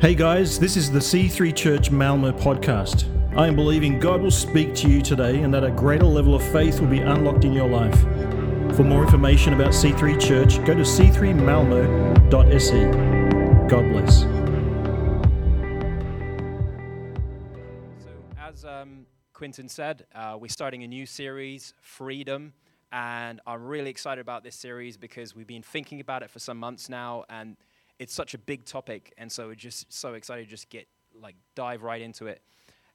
Hey guys, this is the C3 Church Malmo podcast. I am believing God will speak to you today and that a greater level of faith will be unlocked in your life. For more information about C3 Church, go to c3malmo.se. God bless. So, as um, Quinton said, uh, we're starting a new series, Freedom, and I'm really excited about this series because we've been thinking about it for some months now, and it's such a big topic, and so we're just so excited to just get like dive right into it.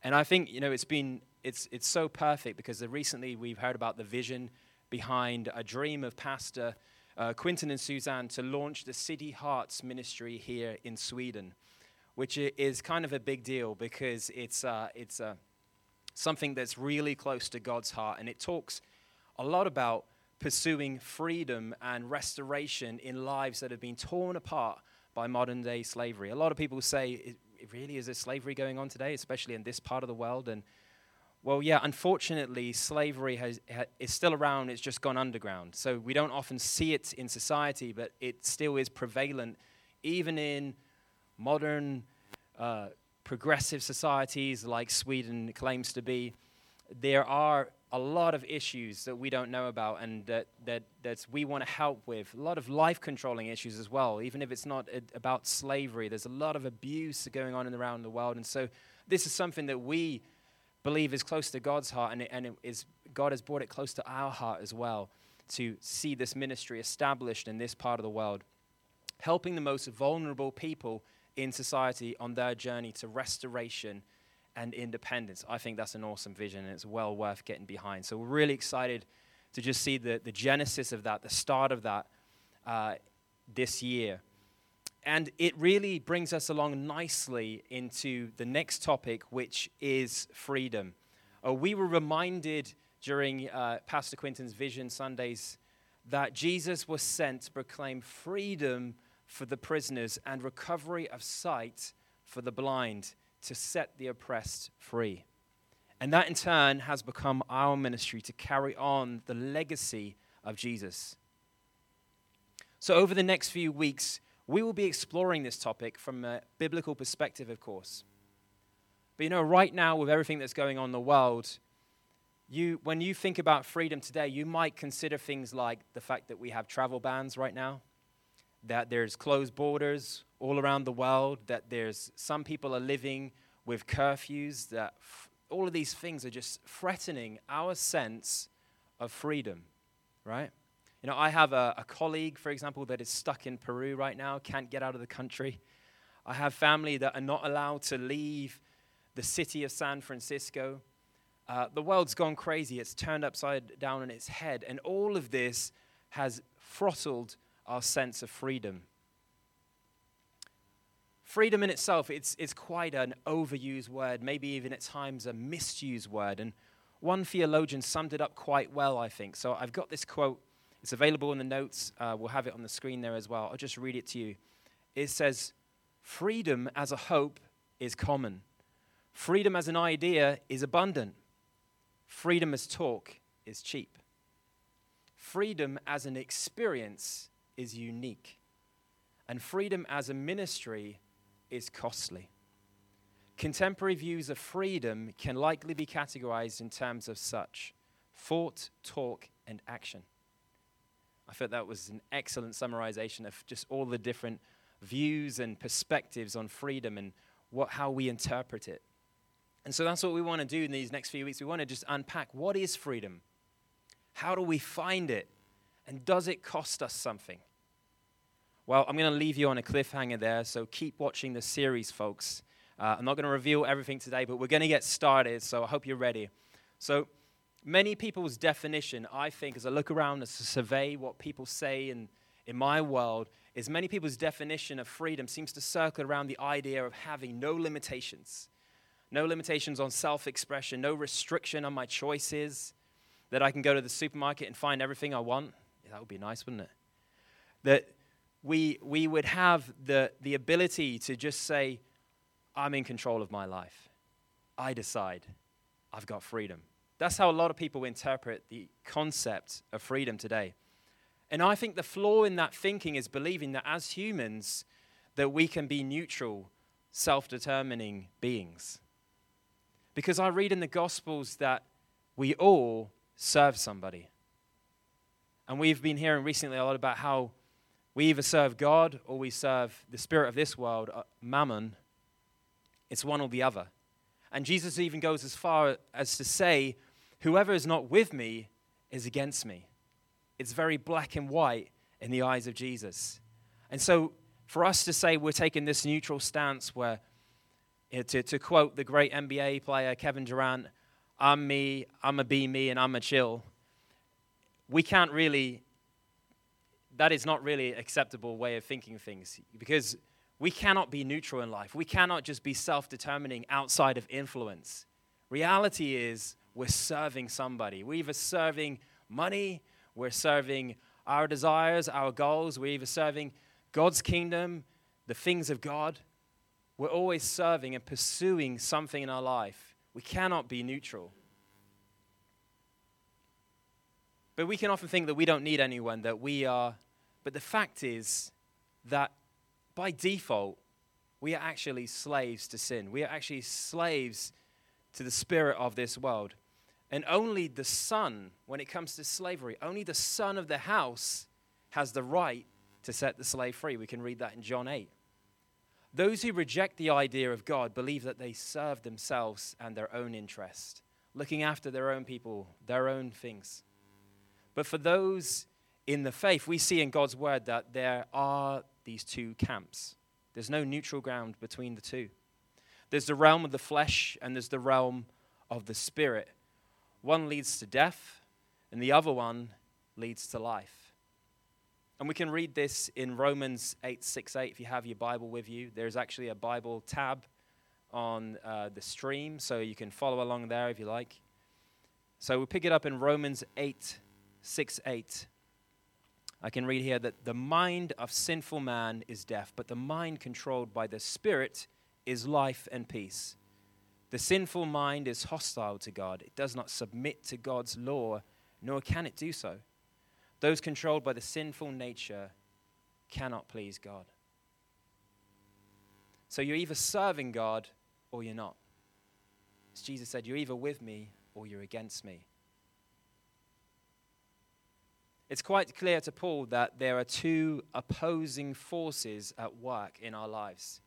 And I think you know it's been it's it's so perfect because recently we've heard about the vision behind a dream of Pastor uh, Quinton and Suzanne to launch the City Hearts ministry here in Sweden, which is kind of a big deal because it's uh, it's uh, something that's really close to God's heart, and it talks a lot about pursuing freedom and restoration in lives that have been torn apart by modern day slavery. A lot of people say, it, really is there slavery going on today, especially in this part of the world? And well, yeah, unfortunately, slavery has, ha, is still around, it's just gone underground. So we don't often see it in society, but it still is prevalent, even in modern uh, progressive societies like Sweden claims to be. There are a lot of issues that we don't know about and that, that, that we want to help with. A lot of life controlling issues as well, even if it's not a, about slavery. There's a lot of abuse going on around the world. And so this is something that we believe is close to God's heart, and, it, and it is, God has brought it close to our heart as well to see this ministry established in this part of the world, helping the most vulnerable people in society on their journey to restoration and independence. I think that's an awesome vision and it's well worth getting behind. So we're really excited to just see the, the genesis of that, the start of that uh, this year. And it really brings us along nicely into the next topic, which is freedom. Uh, we were reminded during uh, Pastor Quinton's Vision Sundays that Jesus was sent to proclaim freedom for the prisoners and recovery of sight for the blind to set the oppressed free. And that in turn has become our ministry to carry on the legacy of Jesus. So, over the next few weeks, we will be exploring this topic from a biblical perspective, of course. But you know, right now, with everything that's going on in the world, you, when you think about freedom today, you might consider things like the fact that we have travel bans right now, that there's closed borders all around the world, that there's some people are living with curfews, that f- all of these things are just threatening our sense of freedom, right? You know, I have a, a colleague, for example, that is stuck in Peru right now, can't get out of the country. I have family that are not allowed to leave the city of San Francisco. Uh, the world's gone crazy. It's turned upside down on its head. And all of this has throttled our sense of freedom. Freedom in itself, it's, it's quite an overused word, maybe even at times a misused word. And one theologian summed it up quite well, I think. So I've got this quote. It's available in the notes. Uh, we'll have it on the screen there as well. I'll just read it to you. It says, Freedom as a hope is common. Freedom as an idea is abundant. Freedom as talk is cheap. Freedom as an experience is unique. And freedom as a ministry is costly. Contemporary views of freedom can likely be categorized in terms of such thought, talk, and action. I thought that was an excellent summarization of just all the different views and perspectives on freedom and what, how we interpret it. And so that's what we want to do in these next few weeks. We want to just unpack what is freedom? How do we find it? And does it cost us something? Well, I'm going to leave you on a cliffhanger there, so keep watching the series, folks. Uh, I'm not going to reveal everything today, but we're going to get started, so I hope you're ready. So, many people's definition, I think, as I look around, and survey what people say in, in my world, is many people's definition of freedom seems to circle around the idea of having no limitations. No limitations on self expression, no restriction on my choices, that I can go to the supermarket and find everything I want. That would be nice, wouldn't it? That we, we would have the, the ability to just say, I'm in control of my life. I decide. I've got freedom. That's how a lot of people interpret the concept of freedom today. And I think the flaw in that thinking is believing that as humans, that we can be neutral self determining beings. Because I read in the Gospels that we all serve somebody. And we've been hearing recently a lot about how we either serve God or we serve the spirit of this world, uh, mammon. It's one or the other. And Jesus even goes as far as to say, Whoever is not with me is against me. It's very black and white in the eyes of Jesus. And so, for us to say we're taking this neutral stance where, you know, to, to quote the great NBA player Kevin Durant, I'm me, I'm a be me, and I'm a chill, we can't really, that is not really acceptable way of thinking things because we cannot be neutral in life. We cannot just be self determining outside of influence. Reality is we're serving somebody. We're either serving money, we're serving our desires, our goals, we're either serving God's kingdom, the things of God. We're always serving and pursuing something in our life. We cannot be neutral. But we can often think that we don't need anyone, that we are. But the fact is that by default, we are actually slaves to sin. We are actually slaves to the spirit of this world. And only the son, when it comes to slavery, only the son of the house has the right to set the slave free. We can read that in John 8. Those who reject the idea of God believe that they serve themselves and their own interest, looking after their own people, their own things. But for those in the faith, we see in God's word that there are these two camps. There's no neutral ground between the two. There's the realm of the flesh and there's the realm of the spirit. One leads to death, and the other one leads to life. And we can read this in Romans 8 6 8 if you have your Bible with you. There's actually a Bible tab on uh, the stream, so you can follow along there if you like. So we pick it up in Romans 8 6 8. I can read here that the mind of sinful man is death, but the mind controlled by the Spirit is life and peace. The sinful mind is hostile to God. It does not submit to God's law, nor can it do so. Those controlled by the sinful nature cannot please God. So you're either serving God or you're not. As Jesus said, you're either with me or you're against me. It's quite clear to Paul that there are two opposing forces at work in our lives.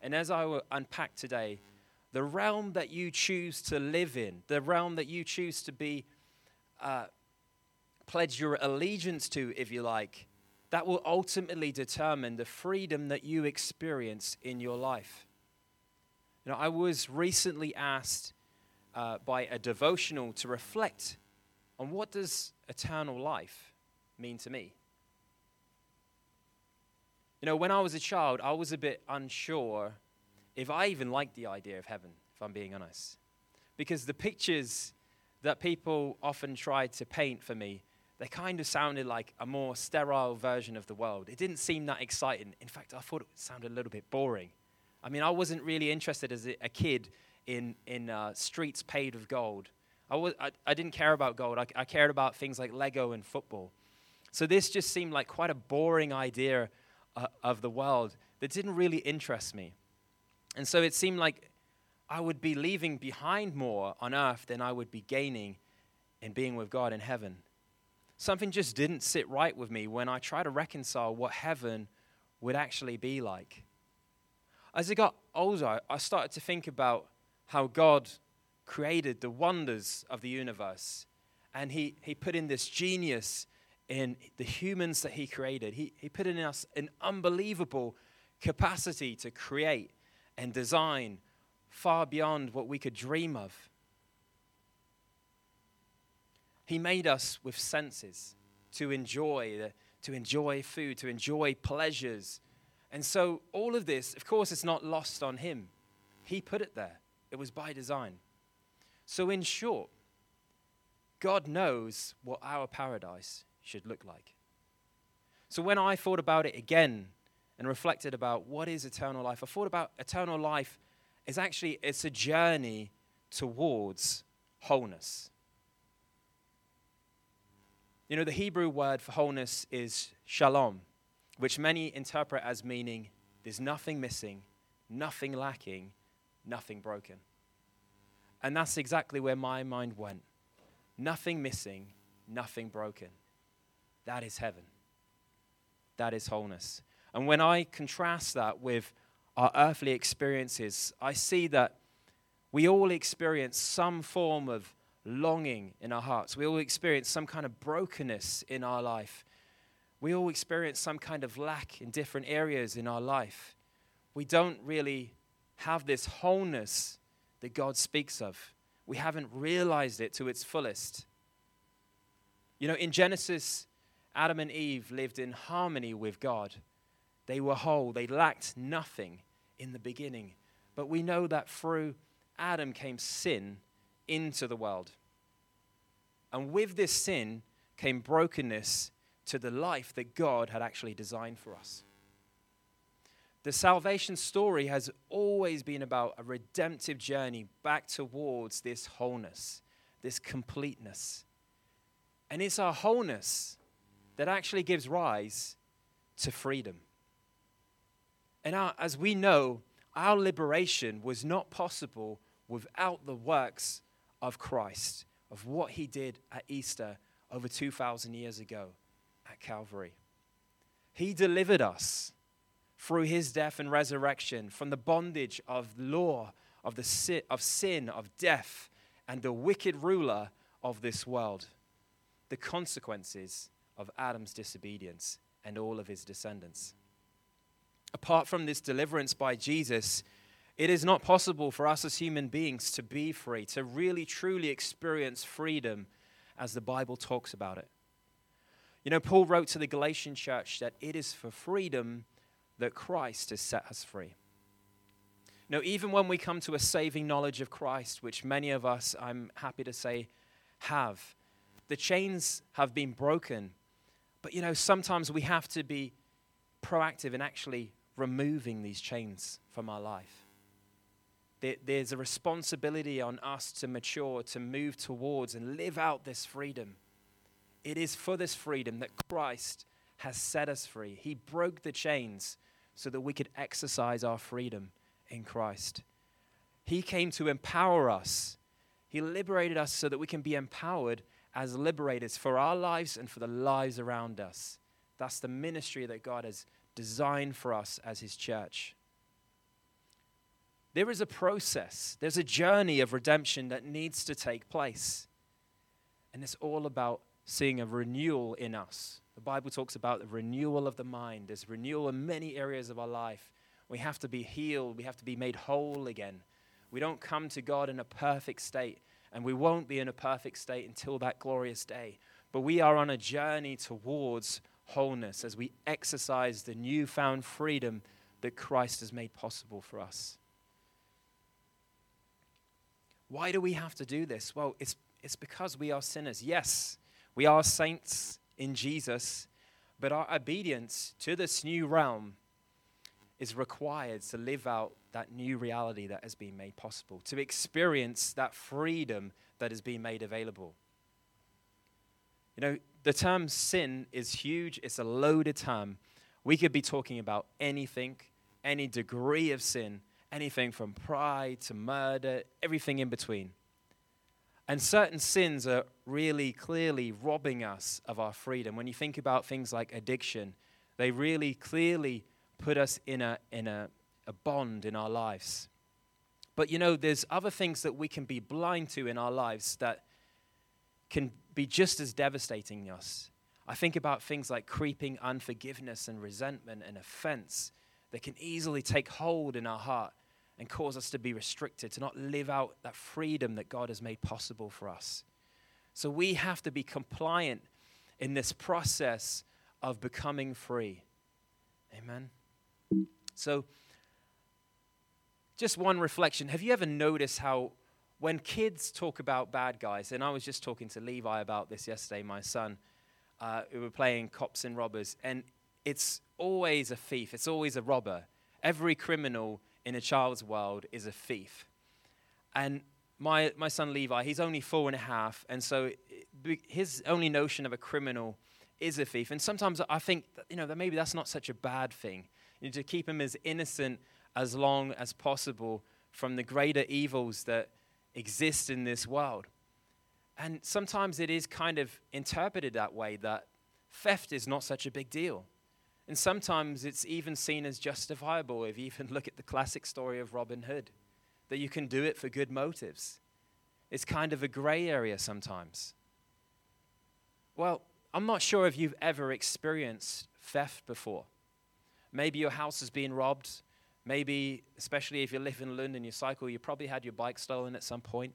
And as I will unpack today, the realm that you choose to live in, the realm that you choose to be, uh, pledge your allegiance to, if you like, that will ultimately determine the freedom that you experience in your life. You know, I was recently asked uh, by a devotional to reflect on what does eternal life mean to me. You know, when I was a child, I was a bit unsure if I even liked the idea of heaven, if I'm being honest. Because the pictures that people often tried to paint for me, they kind of sounded like a more sterile version of the world. It didn't seem that exciting. In fact, I thought it sounded a little bit boring. I mean, I wasn't really interested as a kid in, in uh, streets paved with gold. I, was, I, I didn't care about gold. I, I cared about things like Lego and football. So this just seemed like quite a boring idea uh, of the world that didn't really interest me. And so it seemed like I would be leaving behind more on earth than I would be gaining in being with God in heaven. Something just didn't sit right with me when I tried to reconcile what heaven would actually be like. As I got older, I started to think about how God created the wonders of the universe. And he, he put in this genius in the humans that He created. He, he put in us an unbelievable capacity to create and design far beyond what we could dream of. He made us with senses to enjoy, to enjoy food, to enjoy pleasures. And so, all of this, of course, it's not lost on Him. He put it there, it was by design. So, in short, God knows what our paradise should look like. So, when I thought about it again and reflected about what is eternal life, I thought about eternal life is actually it's a journey towards wholeness. You know, the Hebrew word for wholeness is shalom, which many interpret as meaning there's nothing missing, nothing lacking, nothing broken. And that's exactly where my mind went. Nothing missing, nothing broken. That is heaven. That is wholeness. And when I contrast that with our earthly experiences, I see that we all experience some form of longing in our hearts. We all experience some kind of brokenness in our life. We all experience some kind of lack in different areas in our life. We don't really have this wholeness that God speaks of. We haven't realized it to its fullest. You know, in Genesis, Adam and Eve lived in harmony with God. They were whole, they lacked nothing in the beginning. But we know that through Adam came sin into the world. And with this sin came brokenness to the life that God had actually designed for us. The salvation story has always been about a redemptive journey back towards this wholeness, this completeness. And it's our wholeness that actually gives rise to freedom. And our, as we know, our liberation was not possible without the works of Christ, of what he did at Easter over 2,000 years ago at Calvary. He delivered us through his death and resurrection from the bondage of law, of, the sin, of sin, of death, and the wicked ruler of this world. The consequences of Adam's disobedience and all of his descendants. Apart from this deliverance by Jesus, it is not possible for us as human beings to be free, to really truly experience freedom as the Bible talks about it. You know, Paul wrote to the Galatian church that it is for freedom that Christ has set us free. Now, even when we come to a saving knowledge of Christ, which many of us, I'm happy to say, have, the chains have been broken. But, you know, sometimes we have to be proactive in actually removing these chains from our life. There's a responsibility on us to mature, to move towards and live out this freedom. It is for this freedom that Christ has set us free. He broke the chains so that we could exercise our freedom in Christ. He came to empower us. He liberated us so that we can be empowered as liberators for our lives and for the lives around us. That's the ministry that God has designed for us as His church. There is a process, there's a journey of redemption that needs to take place. And it's all about seeing a renewal in us. The Bible talks about the renewal of the mind. There's renewal in many areas of our life. We have to be healed, we have to be made whole again. We don't come to God in a perfect state, and we won't be in a perfect state until that glorious day. But we are on a journey towards wholeness as we exercise the newfound freedom that Christ has made possible for us. Why do we have to do this? Well, it's, it's because we are sinners. Yes, we are saints in Jesus, but our obedience to this new realm is required to live out that new reality that has been made possible, to experience that freedom that has been made available. You know, the term sin is huge, it's a loaded term. We could be talking about anything, any degree of sin, anything from pride to murder, everything in between. And certain sins are really clearly robbing us of our freedom. When you think about things like addiction, they really clearly put us in a, in a, a bond in our lives. But you know, there's other things that we can be blind to in our lives that can be just as devastating to us. I think about things like creeping unforgiveness and resentment and offense that can easily take hold in our heart and cause us to be restricted, to not live out that freedom that God has made possible for us. So we have to be compliant in this process of becoming free. Amen. So, just one reflection. Have you ever noticed how when kids talk about bad guys, and I was just talking to Levi about this yesterday, my son, uh, we were playing cops and robbers, and it's always a thief, it's always a robber. Every criminal in a child's world is a thief. And my, my son Levi, he's only four and a half, and so his only notion of a criminal is a thief. And sometimes I think, you know, that maybe that's not such a bad thing. You know, to keep him as innocent as long as possible from the greater evils that exist in this world. And sometimes it is kind of interpreted that way that theft is not such a big deal. And sometimes it's even seen as justifiable if you even look at the classic story of Robin Hood, that you can do it for good motives. It's kind of a gray area sometimes. Well, I'm not sure if you've ever experienced theft before. Maybe your house has been robbed. Maybe, especially if you live in London, you cycle, you probably had your bike stolen at some point.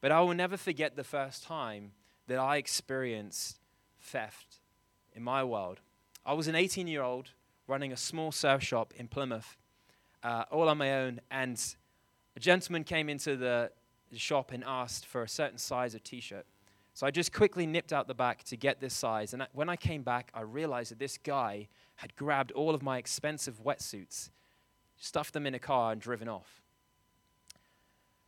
But I will never forget the first time that I experienced theft in my world. I was an 18 year old running a small surf shop in Plymouth, uh, all on my own, and a gentleman came into the shop and asked for a certain size of t shirt. So I just quickly nipped out the back to get this size. And when I came back, I realized that this guy had grabbed all of my expensive wetsuits, stuffed them in a car, and driven off.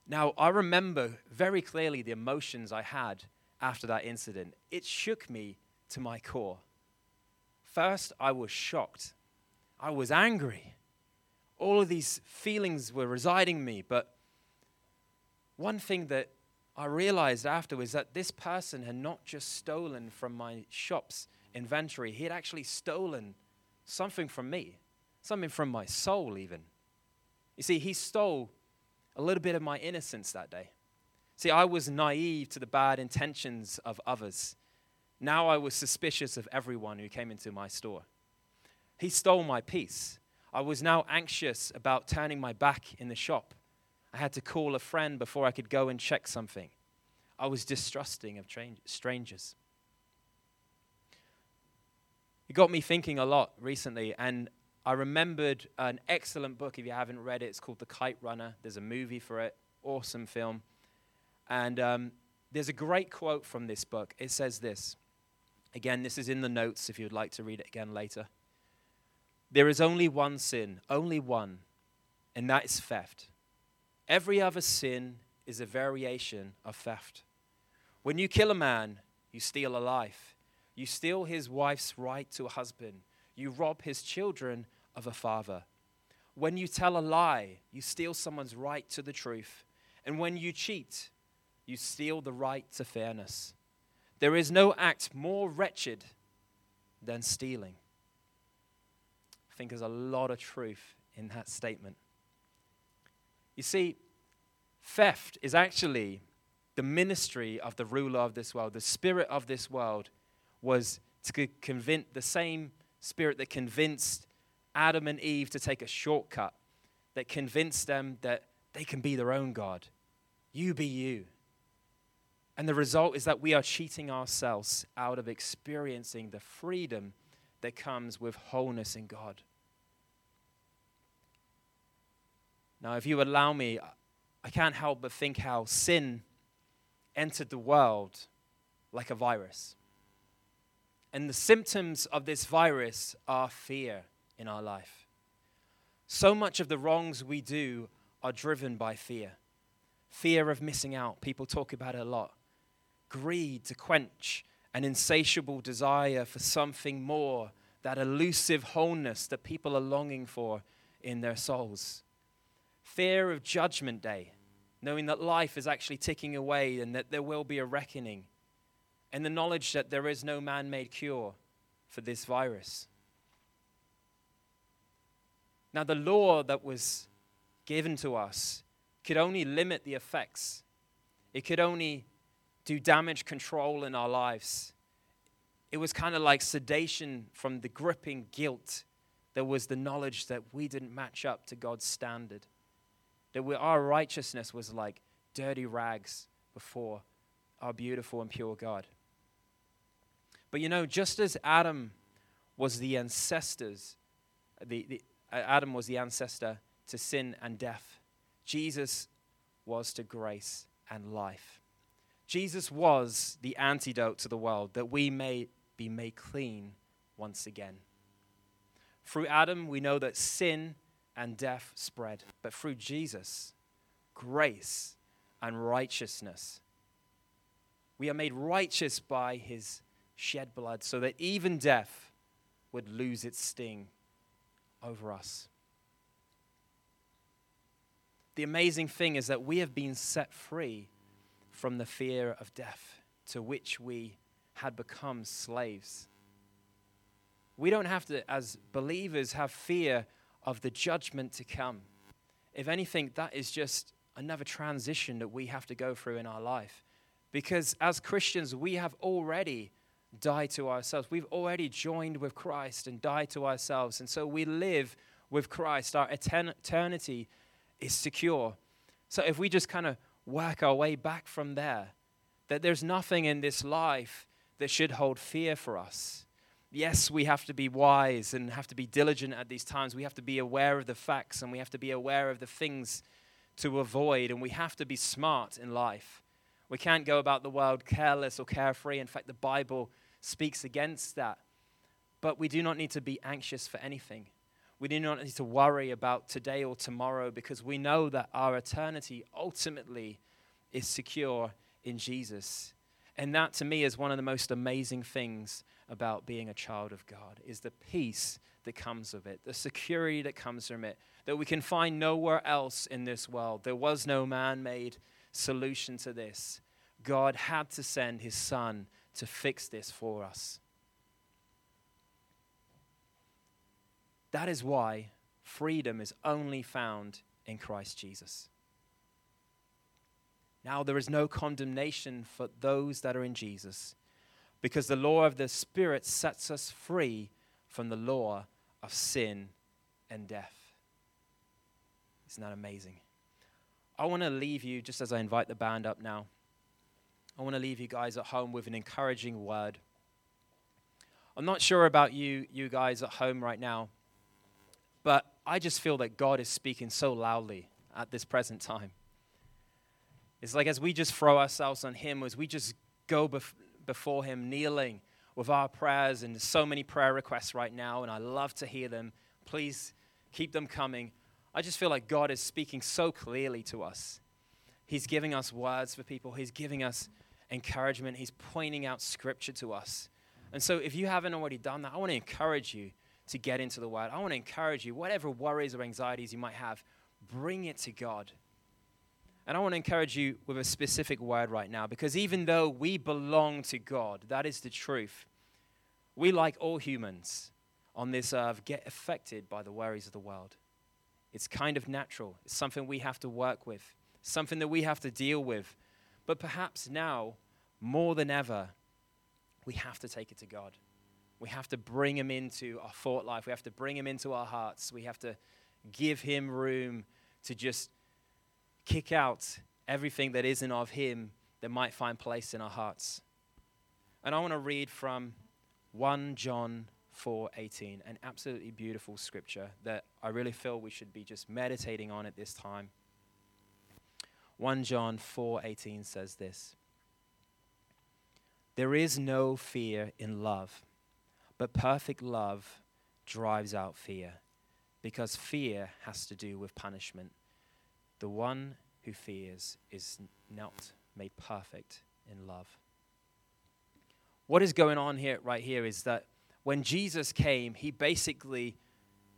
Now, I remember very clearly the emotions I had after that incident. It shook me to my core. First, I was shocked. I was angry. All of these feelings were residing in me. But one thing that I realized afterwards was that this person had not just stolen from my shop's inventory, he had actually stolen something from me, something from my soul, even. You see, he stole a little bit of my innocence that day. See, I was naive to the bad intentions of others. Now I was suspicious of everyone who came into my store. He stole my peace. I was now anxious about turning my back in the shop I had to call a friend before I could go and check something. I was distrusting of strangers. It got me thinking a lot recently, and I remembered an excellent book. If you haven't read it, it's called The Kite Runner. There's a movie for it, awesome film. And um, there's a great quote from this book. It says this. Again, this is in the notes if you'd like to read it again later. There is only one sin, only one, and that is theft. Every other sin is a variation of theft. When you kill a man, you steal a life. You steal his wife's right to a husband. You rob his children of a father. When you tell a lie, you steal someone's right to the truth. And when you cheat, you steal the right to fairness. There is no act more wretched than stealing. I think there's a lot of truth in that statement. You see, theft is actually the ministry of the ruler of this world. The spirit of this world was to convince the same spirit that convinced Adam and Eve to take a shortcut, that convinced them that they can be their own God. You be you. And the result is that we are cheating ourselves out of experiencing the freedom that comes with wholeness in God. Now, if you allow me, I can't help but think how sin entered the world like a virus. And the symptoms of this virus are fear in our life. So much of the wrongs we do are driven by fear fear of missing out. People talk about it a lot. Greed to quench an insatiable desire for something more, that elusive wholeness that people are longing for in their souls fear of Judgment Day, knowing that life is actually ticking away and that there will be a reckoning, and the knowledge that there is no man made cure for this virus. Now, the law that was given to us could only limit the effects, it could only do damage control in our lives. It was kind of like sedation from the gripping guilt. There was the knowledge that we didn't match up to God's standard that we, our righteousness was like dirty rags before our beautiful and pure God. But you know, just as Adam was the ancestors, the, the Uh, Adam was the ancestor to sin and death, Jesus was to grace and life. Jesus was the antidote to the world that we may be made clean once again. Through Adam, we know that sin and death spread. But through Jesus, grace and righteousness. We are made righteous by his shed blood so that even death would lose its sting over us. the amazing thing is that we have been set free from the fear of death to which we had become slaves. We don't have to, as believers, have fear of the judgment to come. If anything, that is just another transition that we have to go through in our life. Because as Christians, we have already died to ourselves. We've already joined with Christ and died to ourselves. And so we live with Christ. Our eternity is secure. So if we just kind of work our way back from there, that there's nothing in this life that should hold fear for us. Yes, we have to be wise and have to be diligent at these times. We have to be aware of the facts and we have to be aware of the things to avoid, and we have to be smart in life. We can't go about the world careless or carefree. In fact, the Bible speaks against that. But we do not need to be anxious for anything. We do not need to worry about today or tomorrow because we know that our eternity ultimately is secure in Jesus. And that to me is one of the most amazing things about being a child of God is the peace that comes of it, the security that comes from it, that we can find nowhere else in this world. There was no man-made solution to this. God had to send his son to fix this for us. That is why freedom is only found in Christ Jesus. Now there is no condemnation for those that are in Jesus, because the law of the Spirit sets us free from the law of sin and death. Isn't that amazing? I want to leave you, just as I invite the band up now, I want to leave you guys at home with an encouraging word. I'm not sure about you, you guys at home right now, but I just feel that God is speaking so loudly at this present time. It's like as we just throw ourselves on Him, as we just go bef- before Him, kneeling with our prayers, and so many prayer requests right now, and I love to hear them. Please keep them coming. I just feel like God is speaking so clearly to us. He's giving us words for people, He's giving us encouragement, He's pointing out scripture to us. And so, if you haven't already done that, I want to encourage you to get into the Word. I want to encourage you, whatever worries or anxieties you might have, bring it to God. And I want to encourage you with a specific word right now because even though we belong to God, that is the truth, we, like all humans on this earth, get affected by the worries of the world. It's kind of natural, it's something we have to work with, something that we have to deal with. But perhaps now, more than ever, we have to take it to God. We have to bring him into our thought life. We have to bring him into our hearts. We have to give him room to just kick out everything that isn't of him that might find place in our hearts. And I want to read from 1 John 4:18, an absolutely beautiful scripture that I really feel we should be just meditating on at this time. 1 John 4:18 says this. There is no fear in love but perfect love drives out fear, because fear has to do with punishment. The one who fears is not made perfect in love. What is going on here, right here, is that when Jesus came, he basically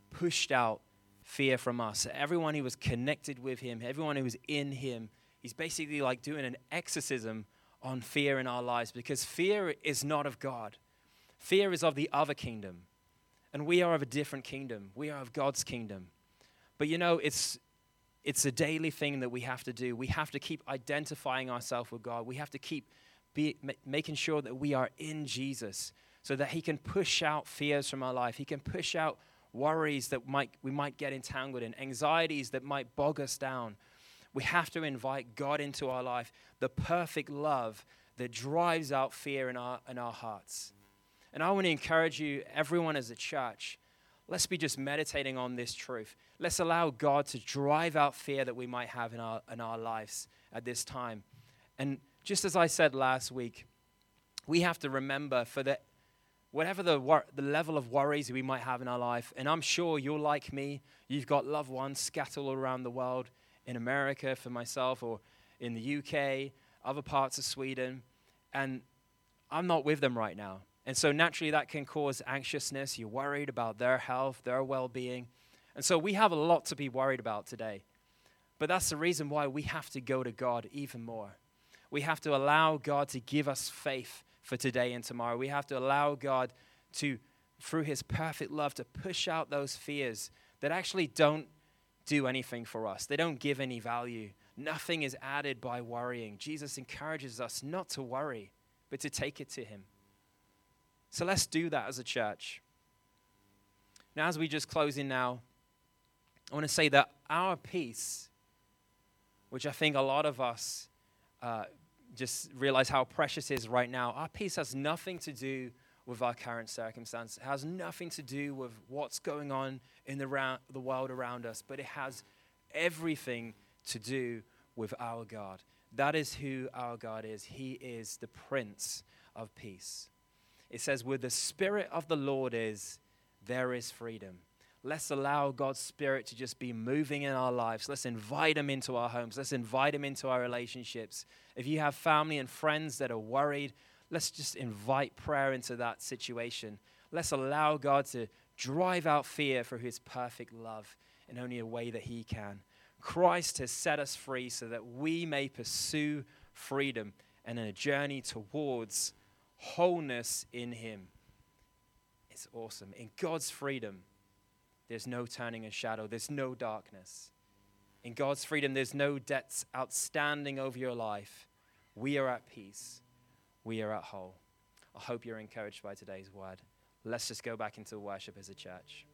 pushed out fear from us. Everyone who was connected with him, everyone who was in him, he's basically like doing an exorcism on fear in our lives because fear is not of God. Fear is of the other kingdom, and we are of a different kingdom. We are of God's kingdom. But you know, it's it's a daily thing that we have to do. We have to keep identifying ourselves with God. We have to keep be, making sure that we are in Jesus so that He can push out fears from our life. He can push out worries that might, we might get entangled in, anxieties that might bog us down. We have to invite God into our life, the perfect love that drives out fear in our, in our hearts. And I want to encourage you, everyone as a church, let's be just meditating on this truth. Let's allow God to drive out fear that we might have in our, in our lives at this time. And just as I said last week, we have to remember for the whatever the, wor- the level of worries we might have in our life, and I'm sure you're like me, you've got loved ones scattered all around the world, in America for myself, or in the UK, other parts of Sweden, and I'm not with them right now. And so naturally, that can cause anxiousness. You're worried about their health, their well being. And so we have a lot to be worried about today. But that's the reason why we have to go to God even more. We have to allow God to give us faith for today and tomorrow. We have to allow God to, through His perfect love, to push out those fears that actually don't do anything for us, they don't give any value. Nothing is added by worrying. Jesus encourages us not to worry, but to take it to Him. So let's do that as a church. Now, as we just close in now, I want to say that our peace, which I think a lot of us uh, just realize how precious is right now, our peace has nothing to do with our current circumstance. It has nothing to do with what's going on in the, round, the world around us, but it has everything to do with our God. That is who our God is. He is the Prince of Peace. It says, Where the Spirit of the Lord is, there is freedom. Let's allow God's Spirit to just be moving in our lives. Let's invite Him into our homes. Let's invite Him into our relationships. If you have family and friends that are worried, let's just invite prayer into that situation. Let's allow God to drive out fear for His perfect love in only a way that He can. Christ has set us free so that we may pursue freedom and a journey towards wholeness in Him. It's awesome. In God's freedom, there's no turning a shadow, there's no darkness. In God's freedom, there's no debts outstanding over your life. We are at peace, we are at whole. I hope you're encouraged by today's word. Let's just go back into worship as a church.